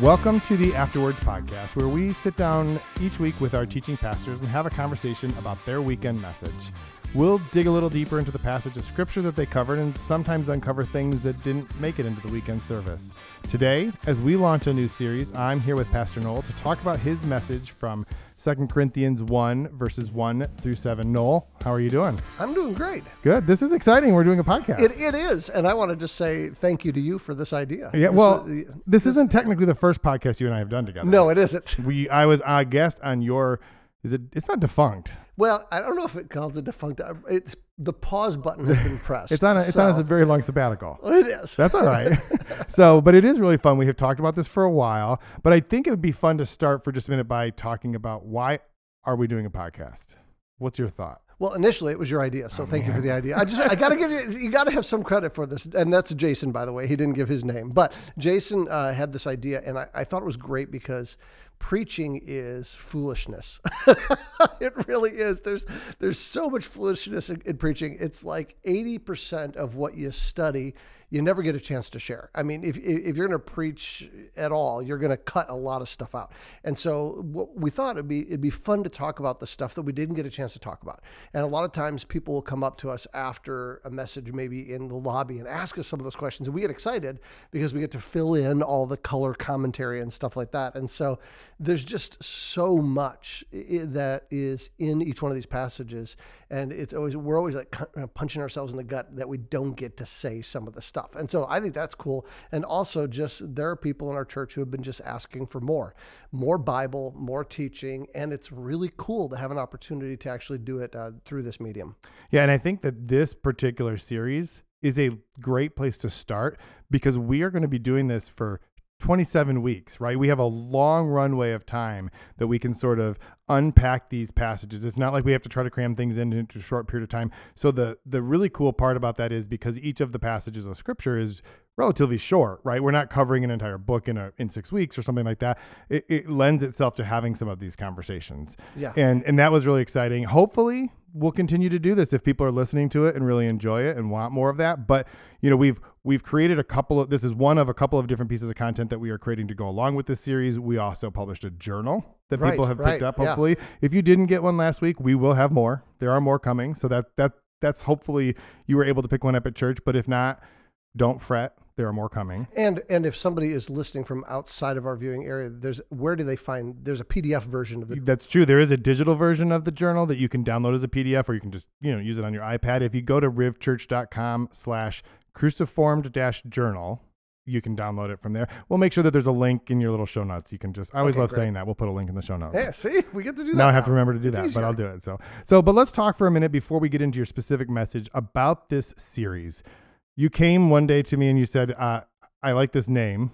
Welcome to the Afterwards podcast, where we sit down each week with our teaching pastors and have a conversation about their weekend message. We'll dig a little deeper into the passage of scripture that they covered and sometimes uncover things that didn't make it into the weekend service. Today, as we launch a new series, I'm here with Pastor Noel to talk about his message from 2 Corinthians 1, verses 1 through 7. Noel, how are you doing? I'm doing great. Good. This is exciting. We're doing a podcast. It, it is. And I want to just say thank you to you for this idea. yeah, This well, is- this isn't technically the first podcast you and I have done together. no, it isn't. We I was a guest on your is it it's not defunct. Well, I don't know if it calls it defunct. uh, It's the pause button has been pressed. It's on a, it's on a very long sabbatical. Well, it is. That's all right. so, but it is really fun. We have talked about this for a while, but I think it would be fun to start for just a minute by talking about why are we doing a podcast? What's your thought? Well, initially it was your idea, so thank you for the idea. I just I got to give you you got to have some credit for this, and that's Jason, by the way. He didn't give his name, but Jason uh, had this idea, and I, I thought it was great because preaching is foolishness. it really is. There's there's so much foolishness in, in preaching. It's like eighty percent of what you study. You never get a chance to share. I mean, if, if you're going to preach at all, you're going to cut a lot of stuff out. And so, what we thought it'd be it'd be fun to talk about the stuff that we didn't get a chance to talk about. And a lot of times, people will come up to us after a message, maybe in the lobby, and ask us some of those questions, and we get excited because we get to fill in all the color commentary and stuff like that. And so, there's just so much that is in each one of these passages, and it's always we're always like uh, punching ourselves in the gut that we don't get to say some of the stuff. And so I think that's cool. And also, just there are people in our church who have been just asking for more, more Bible, more teaching, and it's really cool to have an opportunity to actually do it uh, through this medium. Yeah, and I think that this particular series is a great place to start because we are going to be doing this for 27 weeks, right? We have a long runway of time that we can sort of unpack these passages. It's not like we have to try to cram things in into a short period of time. So the the really cool part about that is because each of the passages of scripture is relatively short, right? We're not covering an entire book in a in 6 weeks or something like that. It, it lends itself to having some of these conversations. Yeah. And and that was really exciting. Hopefully, we'll continue to do this if people are listening to it and really enjoy it and want more of that. But you know, we've we've created a couple of this is one of a couple of different pieces of content that we are creating to go along with this series. We also published a journal that Right, people have right, picked up. yeah. Hopefully, if you didn't get one last week, we will have more. There are more coming. So that that that's hopefully you were able to pick one up at church. But if not, don't fret. There are more coming. And and if somebody is listening from outside of our viewing area, there's where do they find? There's a PDF version of the. That's true. There is a digital version of the journal that you can download as a PDF, or you can just you know use it on your iPad. If you go to rivchurch.com slash cruciformed dash journal, you can download it from there. We'll make sure that there's a link in your little show notes. You can just I always Okay, love great. saying that. We'll put a link in the show notes. Yeah, see, we get to do that. now I have to remember to do It's that, but I'll do it. So, so, but let's talk for a minute before we get into your specific message about this series. You came one day to me and you said, uh, "I like this name,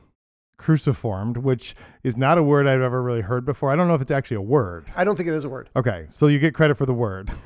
cruciformed," which is not a word I've ever really heard before. I don't know if it's actually a word. I don't think it is a word. Okay, so you get credit for the word.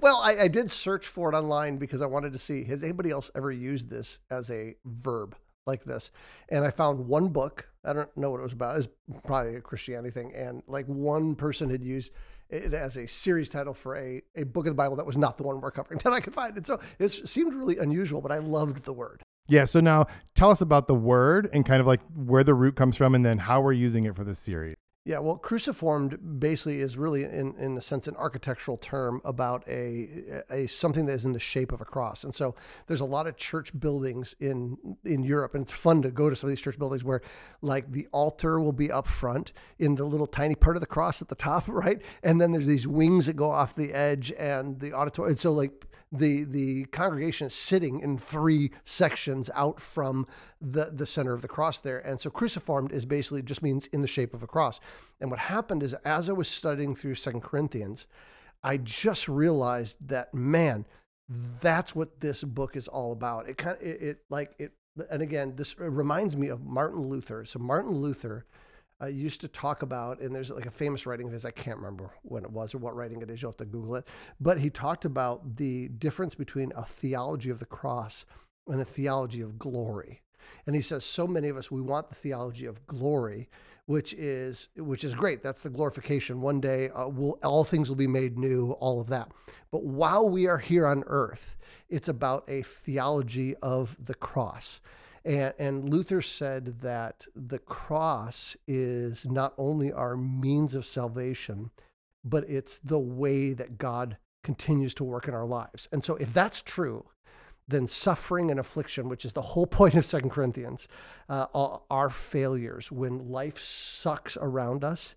Well, I, I did search for it online because I wanted to see has anybody else ever used this as a verb like this, and I found one book. I don't know what it was about. It's probably a Christianity thing, and like one person had used it as a series title for a, a book of the Bible that was not the one we're covering that I could find. And so it seemed really unusual, but I loved the word. Yeah. So now tell us about the word and kind of like where the root comes from, and then how we're using it for this series. Yeah, well, cruciformed basically is really, in, in a sense, an architectural term about a, a something that is in the shape of a cross. And so there's a lot of church buildings in in Europe, and it's fun to go to some of these church buildings where, like, the altar will be up front in the little tiny part of the cross at the top, right? And then there's these wings that go off the edge, and the auditorium. And so, like, the the congregation is sitting in three sections out from the the center of the cross there and so cruciformed is basically just means in the shape of a cross and what happened is as i was studying through second corinthians i just realized that man that's what this book is all about it kind of it, it like it and again this reminds me of martin luther so martin luther uh, used to talk about, and there's like a famous writing of his, I can't remember when it was or what writing it is, you'll have to Google it. But he talked about the difference between a theology of the cross and a theology of glory. And he says, so many of us, we want the theology of glory, which is which is great. That's the glorification. One day, uh, will all things will be made new. All of that. But while we are here on earth, it's about a theology of the cross. And, and Luther said that the cross is not only our means of salvation, but it's the way that God continues to work in our lives. And so, if that's true, then suffering and affliction, which is the whole point of Second Corinthians, uh, our failures when life sucks around us,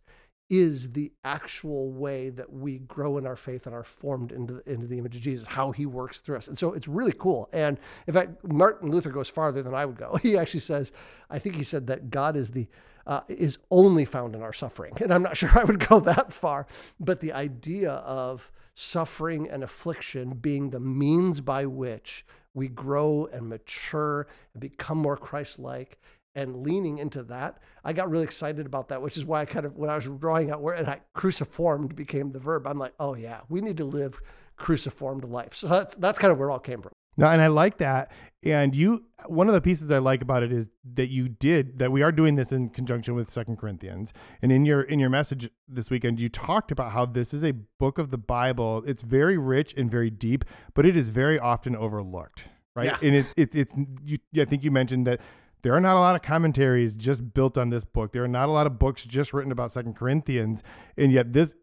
is the actual way that we grow in our faith and are formed into the, into the image of Jesus, how he works through us. And so it's really cool. And in fact, Martin Luther goes farther than I would go. He actually says, I think he said that God is the uh, is only found in our suffering. And I'm not sure I would go that far, but the idea of suffering and affliction being the means by which we grow and mature and become more Christ like and leaning into that, I got really excited about that, which is why I kind of, when I was drawing out where and I cruciformed became the verb, I'm like, oh yeah, we need to live cruciformed life. So that's that's kind of where it all came from. No, and I like that. And you, one of the pieces I like about it is that you did that. We are doing this in conjunction with Second Corinthians, and in your in your message this weekend, you talked about how this is a book of the Bible. It's very rich and very deep, but it is very often overlooked, right? Yeah. And it, it it's you. I think you mentioned that there are not a lot of commentaries just built on this book. There are not a lot of books just written about Second Corinthians, and yet this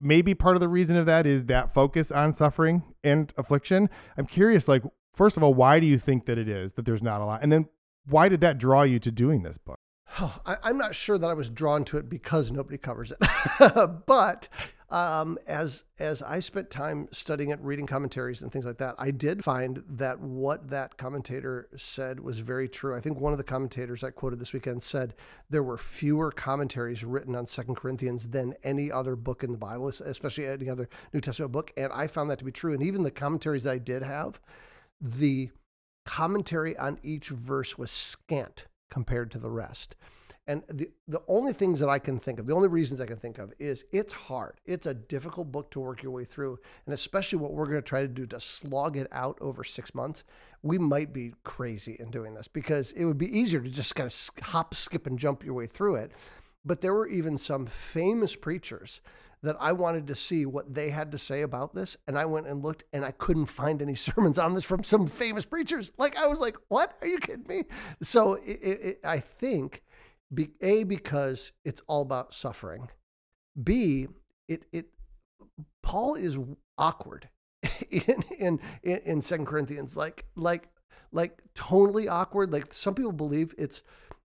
maybe part of the reason of that is that focus on suffering and affliction. I'm curious, like first of all, why do you think that it is that there's not a lot, and then why did that draw you to doing this book? Oh, I, am not sure that I was drawn to it because nobody covers it, but um, as as I spent time studying it, reading commentaries and things like that, I did find that what that commentator said was very true. I think one of the commentators I quoted this weekend said there were fewer commentaries written on Second Corinthians than any other book in the Bible, especially any other New Testament book, and I found that to be true. And even the commentaries that I did have, the commentary on each verse was scant compared to the rest. And the, the only things that I can think of, the only reasons I can think of is it's hard. It's a difficult book to work your way through. And especially what we're going to try to do to slog it out over six months, we might be crazy in doing this because it would be easier to just kind of hop, skip, and jump your way through it. But there were even some famous preachers that I wanted to see what they had to say about this. And I went and looked and I couldn't find any sermons on this from some famous preachers. Like, I was like, what? Are you kidding me? So it, it, I think be, A, because it's all about suffering. B, it it Paul is awkward in in in Second Corinthians, like like like tonally awkward. Like some people believe it's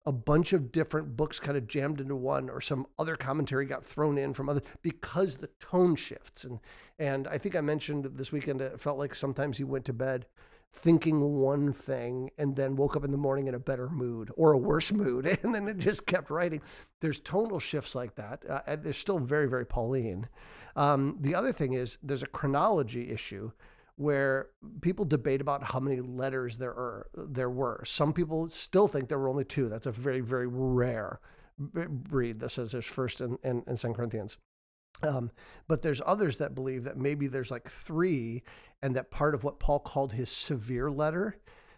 a bunch of different books kind of jammed into one, or some other commentary got thrown in from other because the tone shifts. And and I think I mentioned this weekend it felt like sometimes he went to bed thinking one thing and then woke up in the morning in a better mood or a worse mood and then it just kept writing there's tonal shifts like that uh, they're still very very pauline um, the other thing is there's a chronology issue where people debate about how many letters there are there were. Some people still think there were only two. That's a very very rare breed that says there's first and, and second corinthians. Um, but there's others that believe that maybe there's like three, and that part of what Paul called his severe letter,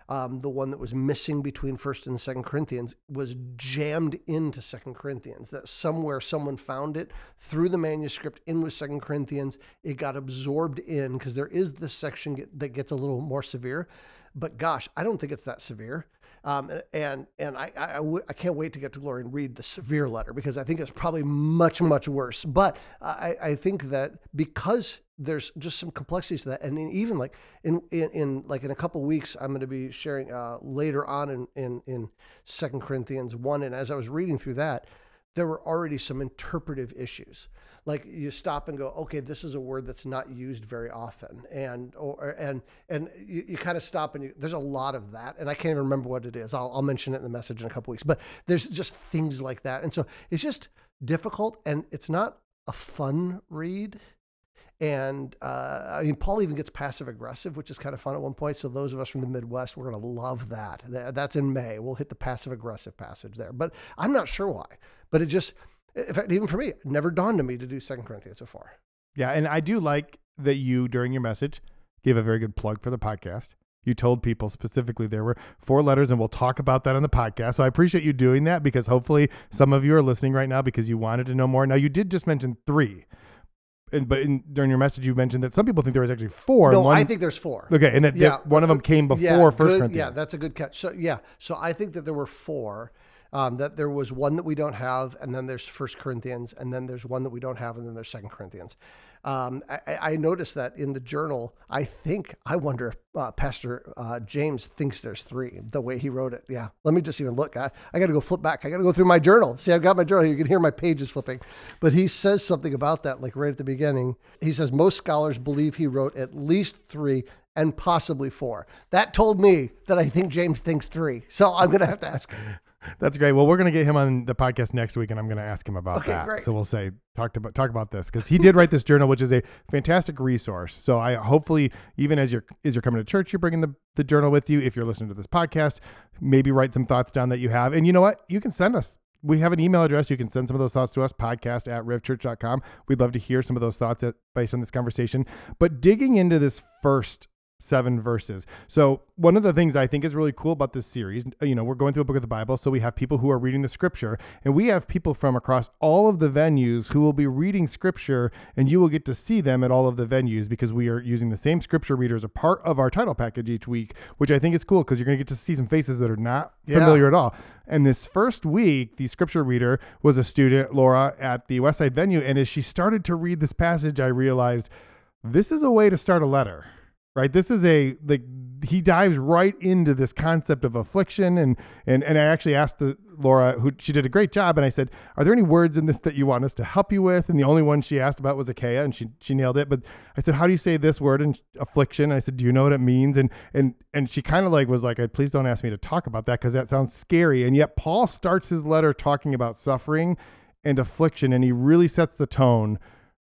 um, the one that was missing between First and Second Corinthians, was jammed into Second Corinthians. That somewhere someone found it through the manuscript in with Second Corinthians. It got absorbed in because there is this section get, that gets a little more severe. But gosh, I don't think it's that severe. Um, and and I, I, w- I can't wait to get to glory and read the severe letter because I think it's probably much much worse. But I, I think that because there's just some complexities to that, and even like in in, in like in a couple weeks, I'm going to be sharing uh, later on in in in Second Corinthians one, and as I was reading through that, there were already some interpretive issues. Like you stop and go okay this is a word that's not used very often. And or and and you, you kind of stop and you, there's a lot of that. And i can't even remember what it is. I'll, I'll mention it in the message in a couple weeks. But there's just things like that. And so it's just difficult and it's not a fun read and uh, I mean, Paul even gets passive aggressive, which is kind of fun at one point. So those of us from the Midwest, we're going to love that. That's in May. We'll hit the passive aggressive passage there, but I'm not sure why. But it just in fact, even for me, it never dawned on me to do Second Corinthians before. Yeah, and I do like that you during your message gave a very good plug for the podcast. You told people specifically there were four letters, and we'll talk about that on the podcast. So I appreciate you doing that because hopefully some of you are listening right now because you wanted to know more. Now you did just mention three, and, but in, during your message, you mentioned that some people think there was actually four. No, one, I think there's four. okay, and that, that Yeah, one of them came before yeah, First good- Corinthians. Yeah, that's a good catch. So yeah, so I think that there were four. Um, that there was one that we don't have, and then there's First Corinthians, and then there's one that we don't have, and then there's Second Corinthians. Um, I, I noticed that in the journal. I think I wonder if uh, Pastor uh, James thinks there's three. The way he wrote it. Yeah. Let me just even look. I, I got to go flip back. I got to go through my journal. See, I've got my journal. You can hear my pages flipping. But he says something about that, like right at the beginning. He says most scholars believe he wrote at least three and possibly four. That told me that I think James thinks three. So I'm going to have to ask. That's great. Well, we're going to get him on the podcast next week, and I'm going to ask him about Okay, that. great. So we'll say talk about talk about this because he did write this journal, which is a fantastic resource. So I hopefully even as you're as you're coming to church, you're bringing the the journal with you. If you're listening to this podcast, maybe write some thoughts down that you have, and you know what, you can send us. We have an email address. You can send some of those thoughts to us, podcast at rivchurch.com. We'd love to hear some of those thoughts at, based on this conversation. But digging into this first seven verses. So one of the things I think is really cool about this series, uh, you know, we're going through a book of the Bible, so we have people who are reading the scripture, and we have people from across all of the venues who will be reading scripture, and you will get to see them at all of the venues because we are using the same scripture reader as a part of our title package each week, which I think is cool because you're going to get to see some faces that are not Yeah. familiar at all. And this first week, the scripture reader was a student, Laura, at the Westside venue, and as she started to read this passage, I realized this is a way to start a letter right? This is a like he dives right into this concept of affliction and and and i actually asked the laura who she did a great job and i said are there any words in this that you want us to help you with? And the only one she asked about was achaia and she she nailed it but i said how do you say this word in affliction? And i said do you know what it means? And and and she kind of like was like please don't ask me to talk about that because that sounds scary. And yet paul starts his letter talking about suffering and affliction and he really sets the tone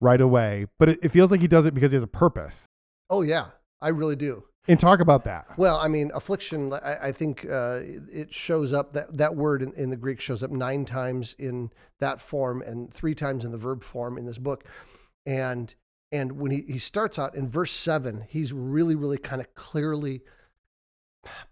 right away but it, it feels like he does it because he has a purpose. Oh, yeah, I really do. and talk about that. Well, I mean, affliction, I, I think uh, it shows up, that, that word in, in the Greek shows up nine times in that form and three times in the verb form in this book. And and when he, he starts out in verse seven, he's really, really kind of clearly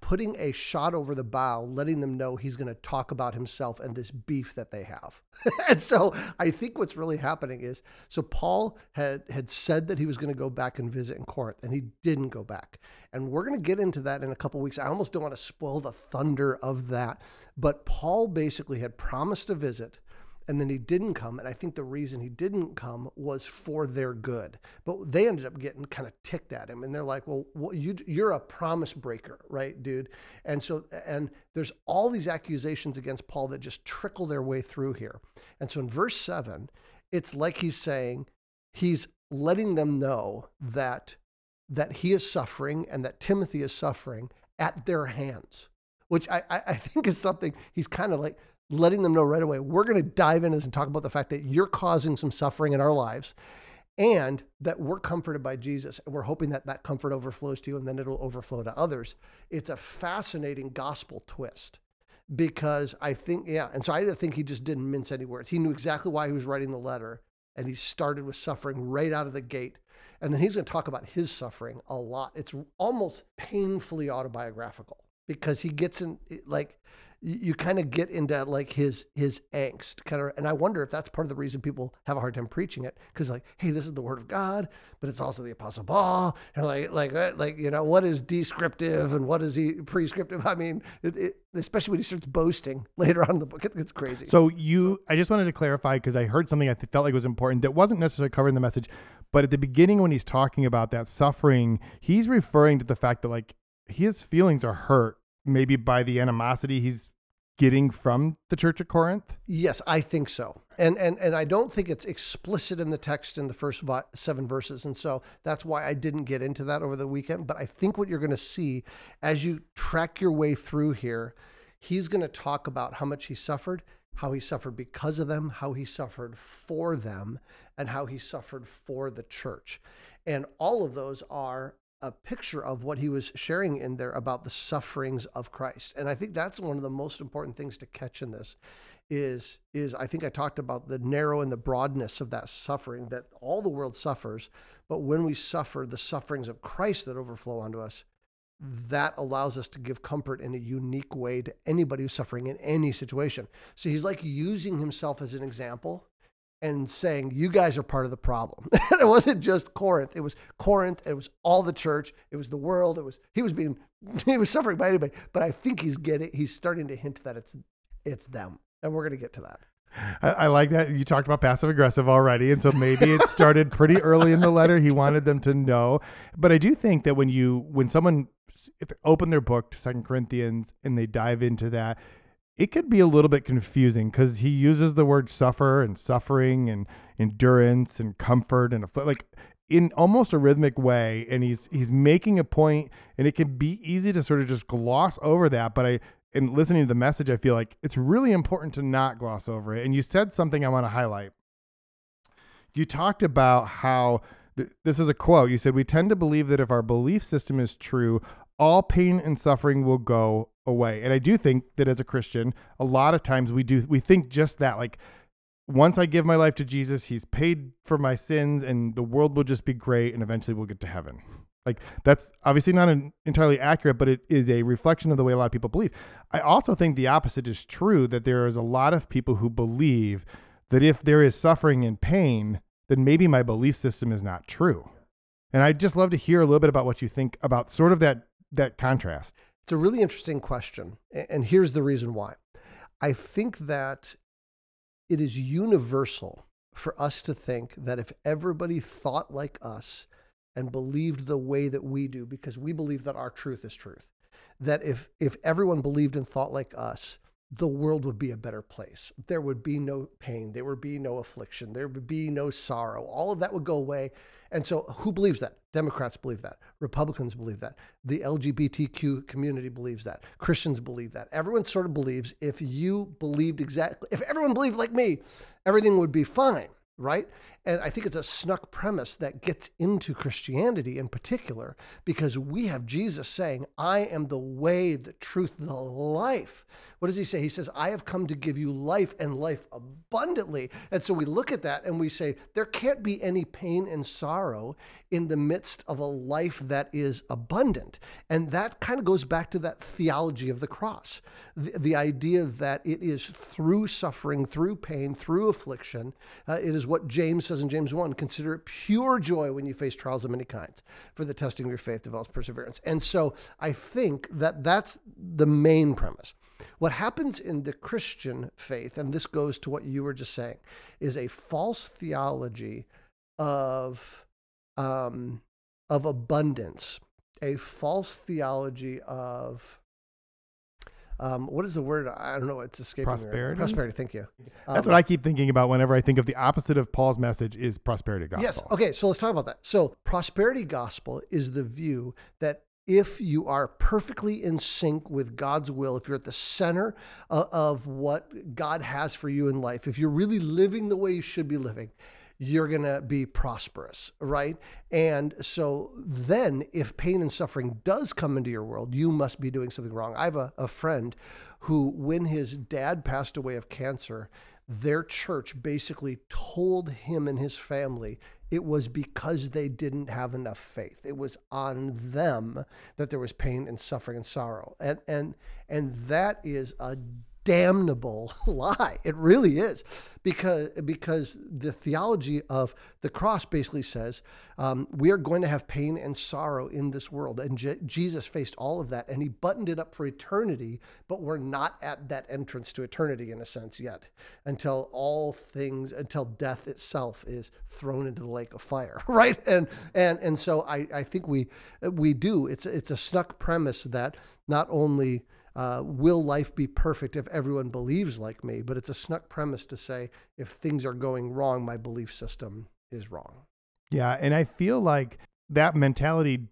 putting a shot over the bow, letting them know he's going to talk about himself and this beef that they have. and so I think what's really happening is so Paul had had said that he was going to go back and visit in Corinth, and he didn't go back. And we're going to get into that in a couple weeks. I almost don't want to spoil the thunder of that, but Paul basically had promised a visit and then he didn't come. And I think the reason he didn't come was for their good. But they ended up getting kind of ticked at him, and they're like, "Well, what, you you're a promise breaker, right, dude?" And so, and there's all these accusations against Paul that just trickle their way through here. And so, in verse seven, it's like he's saying he's letting them know that that he is suffering and that Timothy is suffering at their hands, which I, I think is something he's kind of like letting them know right away. We're going to dive into this and talk about the fact that you're causing some suffering in our lives and that we're comforted by Jesus. And we're hoping that that comfort overflows to you and then it'll overflow to others. It's a fascinating gospel twist because I think, yeah. And so I think he just didn't mince any words. He knew exactly why he was writing the letter and he started with suffering right out of the gate. And then he's going to talk about his suffering a lot. It's almost painfully autobiographical because he gets in like you, kind of get into like his his angst kind of and i wonder if that's part of the reason people have a hard time preaching it because like hey this is the word of god but it's also the apostle paul and like like uh, like you know what is descriptive and what is he prescriptive? I mean it, it, especially when he starts boasting later on in the book it gets crazy. So you, I just wanted to clarify because I heard something I felt like was important that wasn't necessarily covered in the message, but at the beginning when he's talking about that suffering, he's referring to the fact that like his feelings are hurt maybe by the animosity he's getting from the church at Corinth. Yes, I think so. And and and I don't think it's explicit in the text in the first 7 verses and so that's why I didn't get into that over the weekend, but I think what you're going to see as you track your way through here, he's going to talk about how much he suffered, how he suffered because of them, how he suffered for them, and how he suffered for the church. And all of those are a picture of what he was sharing in there about the sufferings of Christ. And I think that's one of the most important things to catch in this is is I think I talked about the narrow and the broadness of that suffering that all the world suffers, but when we suffer the sufferings of Christ that overflow onto us, that allows us to give comfort in a unique way to anybody who's suffering in any situation. So he's like using himself as an example and saying, You guys are part of the problem. and it wasn't just Corinth. It was Corinth. It was all the church. It was the world. It was he was being he was suffering by anybody. But I think he's getting he's starting to hint that it's it's them. And we're gonna get to that. I, I, like that you talked about passive aggressive already, and so maybe it started pretty early in the letter. He wanted them to know, but I do think that when you when someone if they open their book to Second Corinthians and they dive into that, it could be a little bit confusing because he uses the word suffer and suffering and endurance and comfort and like in almost a rhythmic way. And he's he's making a point and it can be easy to sort of just gloss over that. But i in listening to the message i feel like it's really important to not gloss over it. And you said something i want to highlight. You talked about how th- this is a quote. You said we tend to believe that if our belief system is true all pain and suffering will go away. And I do think that as a Christian, a lot of times we do we think just that like once I give my life to Jesus, he's paid for my sins and the world will just be great and eventually we'll get to heaven. Like that's obviously not an, entirely accurate, but it is a reflection of the way a lot of people believe. I also think the opposite is true that there is a lot of people who believe that if there is suffering and pain, then maybe my belief system is not true. And I'd just love to hear a little bit about what you think about sort of that that contrast? It's a really interesting question. And here's the reason why. I think that it is universal for us to think that if everybody thought like us and believed the way that we do, because we believe that our truth is truth, that if, if everyone believed and thought like us, the world would be a better place. There would be no pain. There would be no affliction. There would be no sorrow. All of that would go away. And so, who believes that? Democrats believe that. Republicans believe that. The LGBTQ community believes that. Christians believe that. Everyone sort of believes if you believed exactly, if everyone believed like me, everything would be fine right? And I think it's a snuck premise that gets into Christianity in particular because we have Jesus saying, I am the way, the truth, the life. What does he say? He says, I have come to give you life and life abundantly. And so we look at that and we say, there can't be any pain and sorrow in the midst of a life that is abundant. And that kind of goes back to that theology of the cross the, the idea that it is through suffering, through pain, through affliction. Uh, it is what James says in James 1 consider it pure joy when you face trials of many kinds, for the testing of your faith develops perseverance. And so I think that that's the main premise. What happens in the Christian faith, and this goes to what you were just saying, is a false theology of um, of abundance, a false theology of um, what is the word? I don't know. It's escaping prosperity. Me Prosperity. Thank you. Um, That's what I keep thinking about whenever I think of the opposite of Paul's message is prosperity gospel. Yes. Okay. So let's talk about that. So prosperity gospel is the view that if you are perfectly in sync with God's will, if you're at the center of, of what God has for you in life, if you're really living the way you should be living, you're going to be prosperous, right? And so then, if pain and suffering does come into your world, you must be doing something wrong. I have a, a friend who, when his dad passed away of cancer, their church basically told him and his family it was because they didn't have enough faith. It was on them that there was pain and suffering and sorrow. And and and that is a damnable lie. It really is, because because the theology of the cross basically says um, we are going to have pain and sorrow in this world, and Je- Jesus faced all of that, and he buttoned it up for eternity. But we're not at that entrance to eternity in a sense yet, until all things, until death itself is thrown into the lake of fire, right? And and and so I I think we we do. It's it's a snuck premise that not only uh, will life be perfect if everyone believes like me? But it's a snuck premise to say if things are going wrong, my belief system is wrong. Yeah. And I feel like that mentality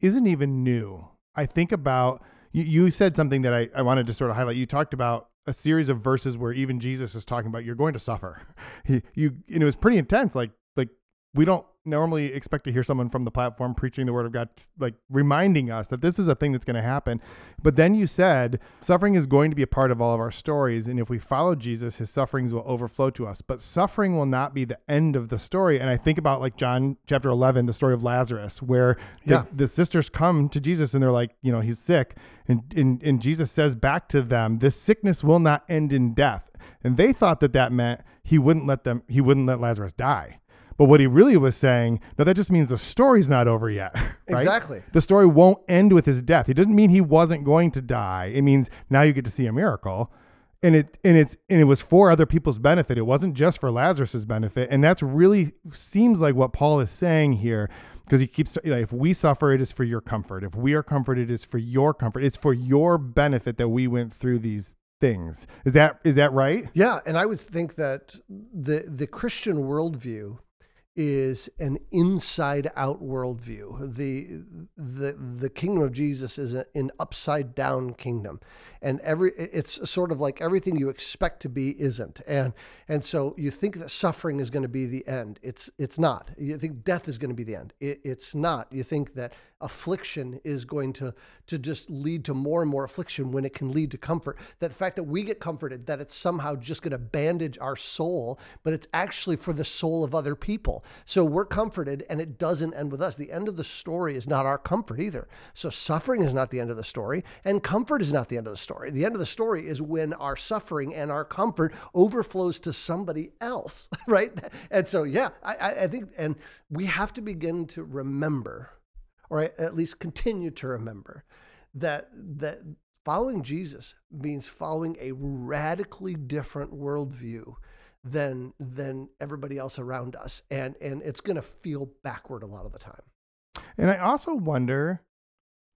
isn't even new. I think about, you, you said something that I, I wanted to sort of highlight. You talked about a series of verses where even Jesus is talking about you're going to suffer. He, you, and it was pretty intense. Like, like we don't normally expect to hear someone from the platform preaching the word of God, like reminding us that this is a thing that's going to happen. But then you said suffering is going to be a part of all of our stories. And if we follow Jesus, his sufferings will overflow to us. But suffering will not be the end of the story. And I think about like John chapter 11, the story of Lazarus, where the, Yeah. the sisters come to Jesus and they're like, you know, he's sick. And, and, and Jesus says back to them, this sickness will not end in death. And they thought that that meant he wouldn't let them, he wouldn't let Lazarus die. But what he really was saying, no, that just means the story's not over yet. right? Exactly. The story won't end with his death. It doesn't mean he wasn't going to die. It means now you get to see a miracle. And it and it's and it was for other people's benefit. It wasn't just for Lazarus's benefit. And that's really seems like what Paul is saying here. Because he keeps you know, if we suffer, it is for your comfort. If we are comforted, it is for your comfort. It's for your benefit that we went through these things. Is that is that right? Yeah, and I would think that the the Christian worldview is an inside out worldview. The the the kingdom of Jesus is an upside down kingdom. And every it's sort of like everything you expect to be isn't. And and so you think that suffering is going to be the end. It's it's not. You think death is going to be the end. It, it's not. You think that affliction is going to to just lead to more and more affliction when it can lead to comfort. That the fact that we get comforted, that it's somehow just going to bandage our soul, but it's actually for the soul of other people. So we're comforted and it doesn't end with us. The end of the story is not our comfort either. So suffering is not the end of the story, and comfort is not the end of the story. The end of the story is when our suffering and our comfort overflows to somebody else, right? And so, yeah, I, I think, and we have to begin to remember or at least continue to remember that that following Jesus means following a radically different worldview than than everybody else around us, and and it's going to feel backward a lot of the time. And I also wonder,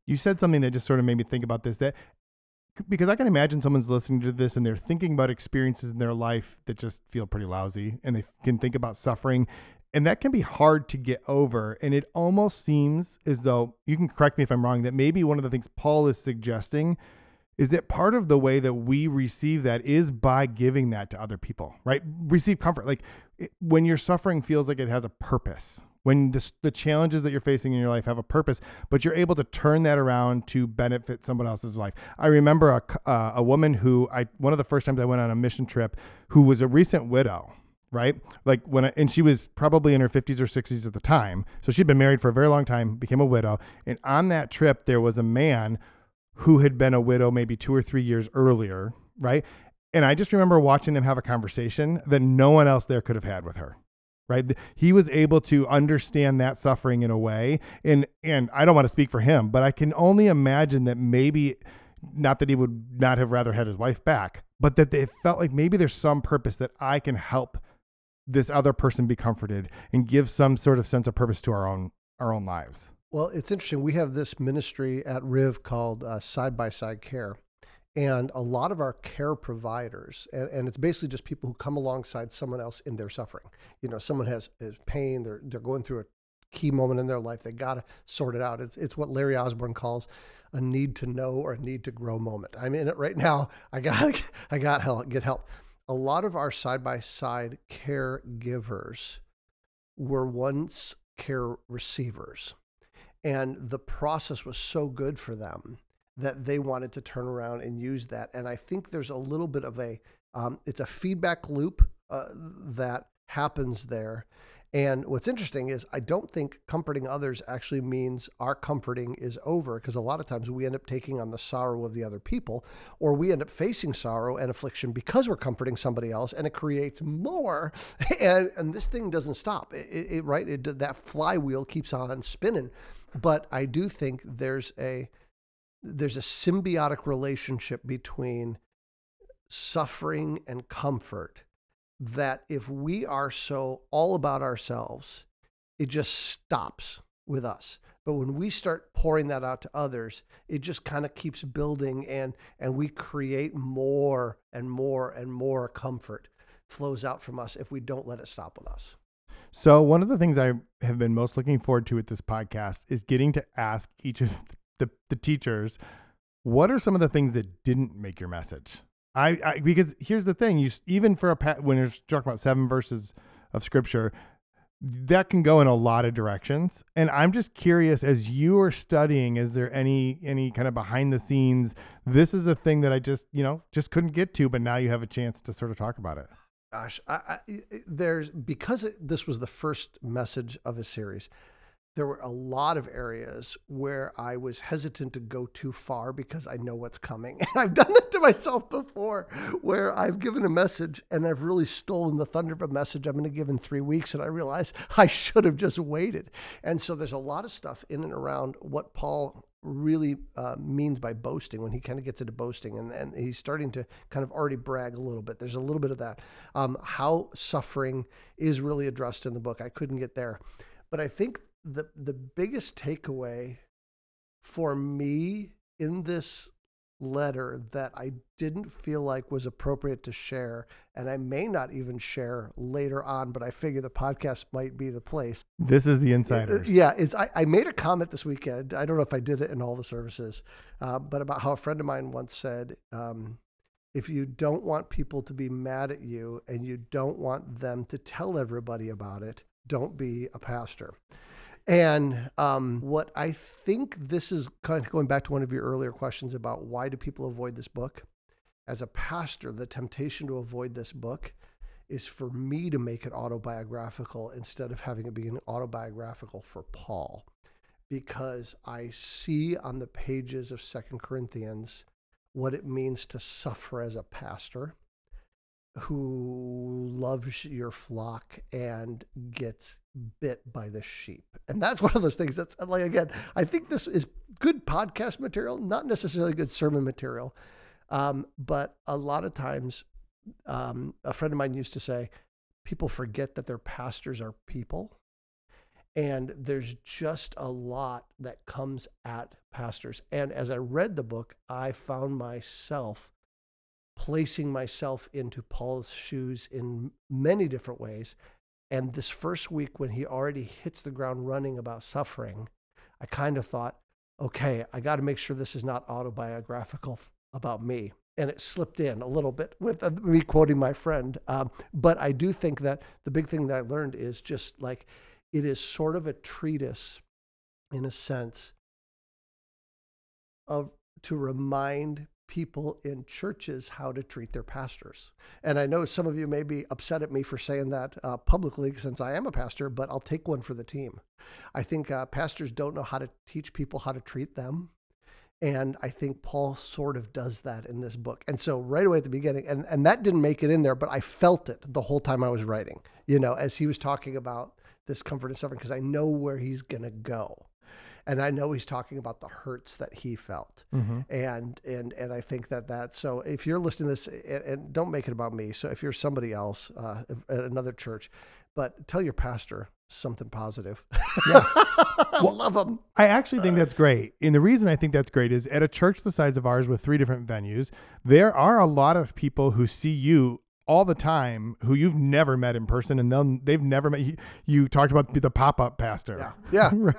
you said something that just sort of made me think about this that because I can imagine someone's listening to this and they're thinking about experiences in their life that just feel pretty lousy and they can think about suffering and that can be hard to get over and it almost seems as though you can correct me if I'm wrong that maybe one of the things Paul is suggesting is that part of the way that we receive that is by giving that to other people, right? Receive comfort. Like it, when your suffering feels like it has a purpose, when the, the challenges that you're facing in your life have a purpose, but you're able to turn that around to benefit someone else's life. I remember a, uh, a woman who I, one of the first times I went on a mission trip, who was a recent widow right? Like when I, and she was probably in her 50s or 60s at the time. So she'd been married for a very long time, became a widow. And on that trip, there was a man who had been a widow maybe two or three years earlier, right? And I just remember watching them have a conversation that no one else there could have had with her. Right. He was able to understand that suffering in a way. And and I don't want to speak for him, but I can only imagine that maybe not that he would not have rather had his wife back, but that it felt like maybe there's some purpose that I can help this other person be comforted and give some sort of sense of purpose to our own our own lives. Well, it's interesting. We have this ministry at Riv called uh, Side by Side Care. And a lot of our care providers, and, and it's basically just people who come alongside someone else in their suffering. You know, someone has, has pain, they're, they're going through a key moment in their life. They got to sort it out. It's, it's what Larry Osborne calls a need to know or a need to grow moment. I'm in it right now. I got I got help, get help. A lot of our side by side caregivers were once care receivers. And the process was so good for them that they wanted to turn around and use that. And I think there's a little bit of a, um, it's a feedback loop uh, that happens there. And what's interesting is I don't think comforting others actually means our comforting is over because a lot of times we end up taking on the sorrow of the other people or we end up facing sorrow and affliction because we're comforting somebody else and it creates more and and this thing doesn't stop it, it, right it, that flywheel keeps on spinning but I do think there's a there's a symbiotic relationship between suffering and comfort that if we are so all about ourselves, it just stops with us. But when we start pouring that out to others, it just kind of keeps building and and we create more and more and more comfort flows out from us if we don't let it stop with us. So one of the things I have been most looking forward to with this podcast is getting to ask each of the, the teachers, what are some of the things that didn't make your message? I, I because here's the thing, you even for a when you're talking about seven verses of scripture, that can go in a lot of directions. And I'm just curious as you are studying, is there any any kind of behind the scenes? This is a thing that I just, you know, just couldn't get to, but now you have a chance to sort of talk about it. Gosh, I, I, there's because it, this was the first message of a series there were a lot of areas where I was hesitant to go too far because I know what's coming. And I've done it to myself before where I've given a message and I've really stolen the thunder of a message I'm going to give in three weeks. And I realize I should have just waited. And so there's a lot of stuff in and around what Paul really uh, means by boasting when he kind of gets into boasting and, and he's starting to kind of already brag a little bit. There's a little bit of that. Um, how suffering is really addressed in the book. I couldn't get there. But I think the the biggest takeaway for me in this letter that I didn't feel like was appropriate to share, and I may not even share later on, but I figure the podcast might be the place. This is the insiders. Yeah, is I, I made a comment this weekend. I don't know if I did it in all the services, uh, but about how a friend of mine once said, um, if you don't want people to be mad at you and you don't want them to tell everybody about it, don't be a pastor. And um, what I think this is kind of going back to one of your earlier questions about why do people avoid this book? As a pastor, the temptation to avoid this book is for me to make it autobiographical instead of having it be an autobiographical for Paul. Because I see on the pages of Second Corinthians what it means to suffer as a pastor who loves your flock and gets bit by the sheep. And that's one of those things that's like, again, I think this is good podcast material, not necessarily good sermon material. Um, but a lot of times, um, a friend of mine used to say, people forget that their pastors are people. And there's just a lot that comes at pastors. And as I read the book, I found myself placing myself into Paul's shoes in many different ways. And this first week, when he already hits the ground running about suffering, I kind of thought, okay, I got to make sure this is not autobiographical about me. And it slipped in a little bit with uh, me quoting my friend. Um, but I do think that the big thing that I learned is just like it is sort of a treatise, in a sense, of to remind people in churches how to treat their pastors. And I know some of you may be upset at me for saying that uh, publicly since I am a pastor, but I'll take one for the team. I think uh, pastors don't know how to teach people how to treat them. And I think Paul sort of does that in this book. And so right away at the beginning, and, and that didn't make it in there, but I felt it the whole time I was writing, you know, as he was talking about this comfort and suffering, because I know where he's going to go and I know he's talking about the hurts that he felt, mm-hmm. and and and I think that that so if you're listening to this, and, and don't make it about me. So if you're somebody else uh, at another church, but tell your pastor something positive. Yeah. well, love them. I actually think that's great. And the reason I think that's great is at a church the size of ours with three different venues, there are a lot of people who see you all the time who you've never met in person and then they've never met you, you talked about the pop-up pastor. Yeah, yeah.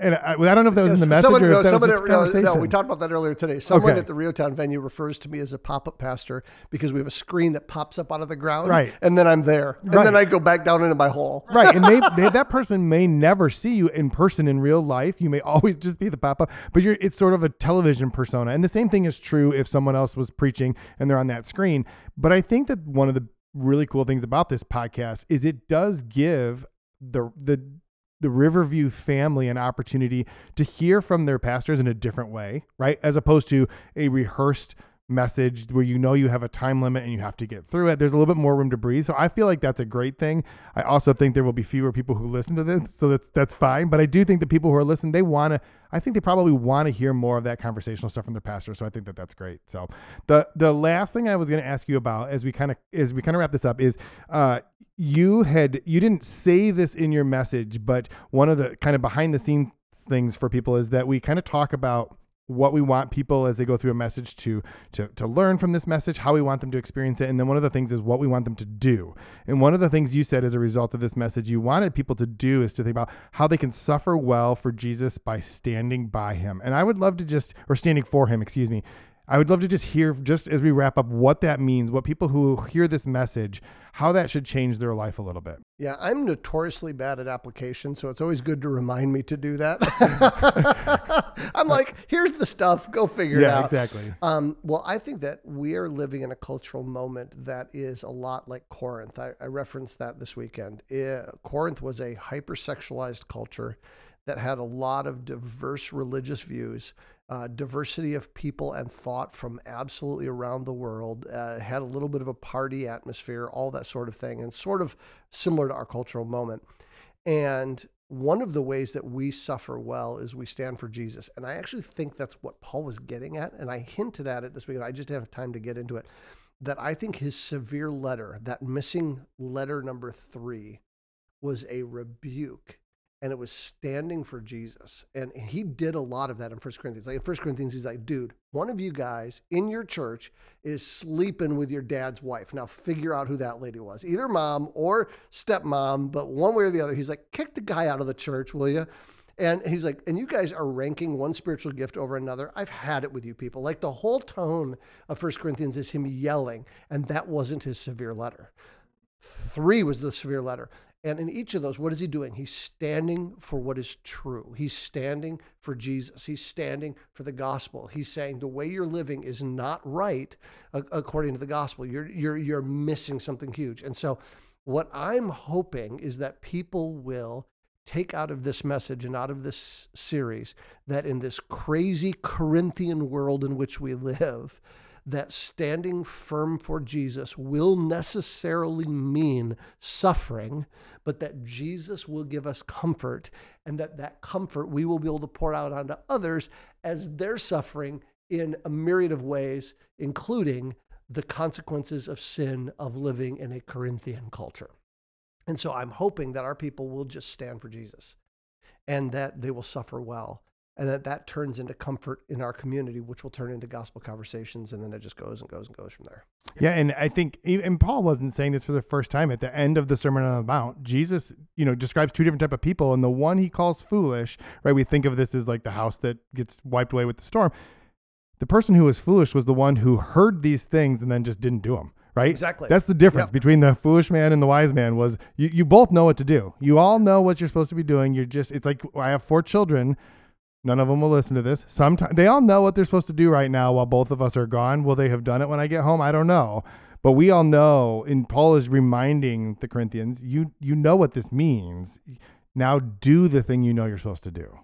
and I, I, don't know if that was in the message someone, or no, that someone at, conversation. no, we talked about that earlier today. Someone okay. at the REO Town venue refers to me as a pop-up pastor because we have a screen that pops up out of the ground right. and then I'm there. And right. then I go back down into my hole. Right. And they, they, that person may never see you in person in real life. You may always just be the pop-up but you're it's sort of a television persona. And the same thing is true if someone else was preaching and they're on that screen. But I think that one really cool things about this podcast is it does give the the the Riverview family an opportunity to hear from their pastors in a different way, right? As opposed to a rehearsed message where you know you have a time limit and you have to get through it. There's a little bit more room to breathe. So I feel like that's a great thing. I also think there will be fewer people who listen to this, so that's that's fine. But I do think the people who are listening, they want to. I think they probably want to hear more of that conversational stuff from their pastor. So I think that that's great. So the the last thing I was going to ask you about as we kind of as we kind of wrap this up is. Uh, you had you didn't say this in your message, but one of the kind of behind the scenes things for people is that we kind of talk about what we want people as they go through a message to to to learn from this message, how we want them to experience it, and then one of the things is what we want them to do. And one of the things you said as a result of this message you wanted people to do is to think about how they can suffer well for Jesus by standing by him. And I would love to just or standing for him, excuse me. I would love to just hear, just as we wrap up, what that means, what people who hear this message, how that should change their life a little bit. Yeah, I'm notoriously bad at application, so it's always good to remind me to do that. I'm like, here's the stuff, go figure it Yeah, out. exactly. Um, well, I think that we are living in a cultural moment that is a lot like Corinth. I, I referenced that this weekend. Eh, Corinth was a hypersexualized culture that had a lot of diverse religious views, uh, diversity of people and thought from absolutely around the world, uh, had a little bit of a party atmosphere, all that sort of thing, and sort of similar to our cultural moment. And one of the ways that we suffer well is we stand for Jesus. And I actually think that's what Paul was getting at. And I hinted at it this week, and I just didn't have time to get into it. That I think his severe letter, that missing letter number three, was a rebuke and it was standing for Jesus. And he did a lot of that in First Corinthians. Like in First Corinthians, he's like, dude, one of you guys in your church is sleeping with your dad's wife. Now figure out who that lady was, either mom or stepmom, but one way or the other. He's like, kick the guy out of the church, will you? And he's like, and you guys are ranking one spiritual gift over another. I've had it with you people. Like the whole tone of First Corinthians is him yelling, and that wasn't his severe letter. Three was the severe letter. And in each of those, what is he doing? He's standing for what is true. He's standing for Jesus. He's standing for the gospel. He's saying the way you're living is not right according to the gospel. You're you're you're missing something huge. And so what I'm hoping is that people will take out of this message and out of this series that in this crazy Corinthian world in which we live, that standing firm for Jesus will necessarily mean suffering, but that Jesus will give us comfort, and that that comfort we will be able to pour out onto others as they're suffering in a myriad of ways, including the consequences of sin of living in a Corinthian culture. And so I'm hoping that our people will just stand for Jesus and that they will suffer well and that that turns into comfort in our community, which will turn into gospel conversations, and then it just goes and goes and goes from there. Yeah, and I think, and Paul wasn't saying this for the first time. At the end of the Sermon on the Mount, Jesus, you know, describes two different type of people, and the one he calls foolish, right? We think of this as like the house that gets wiped away with the storm. The person who was foolish was the one who heard these things and then just didn't do them. Right? Exactly. That's the difference Yep. between the foolish man and the wise man was you, you both know what to do. You all know what you're supposed to be doing. You're just it's like I have four children. None of them will listen to this. Sometimes they all know what they're supposed to do right now while both of us are gone. Will they have done it when I get home? I don't know. But we all know, and Paul is reminding the Corinthians, you you know what this means. Now do the thing you know you're supposed to do.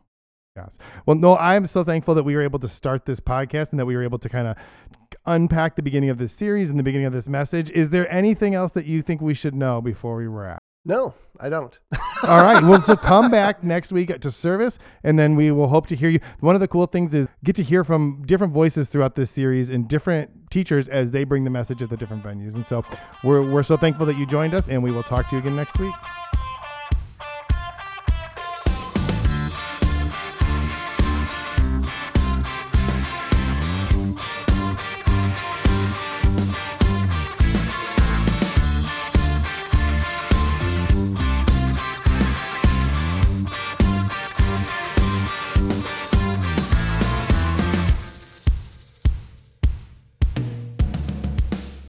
Yes. Well, no, I'm so thankful that we were able to start this podcast and that we were able to kind of unpack the beginning of this series and the beginning of this message. Is there anything else that you think we should know before we wrap? No, I don't. All right. Well, so come back next week to service, and then we will hope to hear you. One of the cool things is get to hear from different voices throughout this series and different teachers as they bring the message at the different venues. And so we're, we're so thankful that you joined us, and we will talk to you again next week.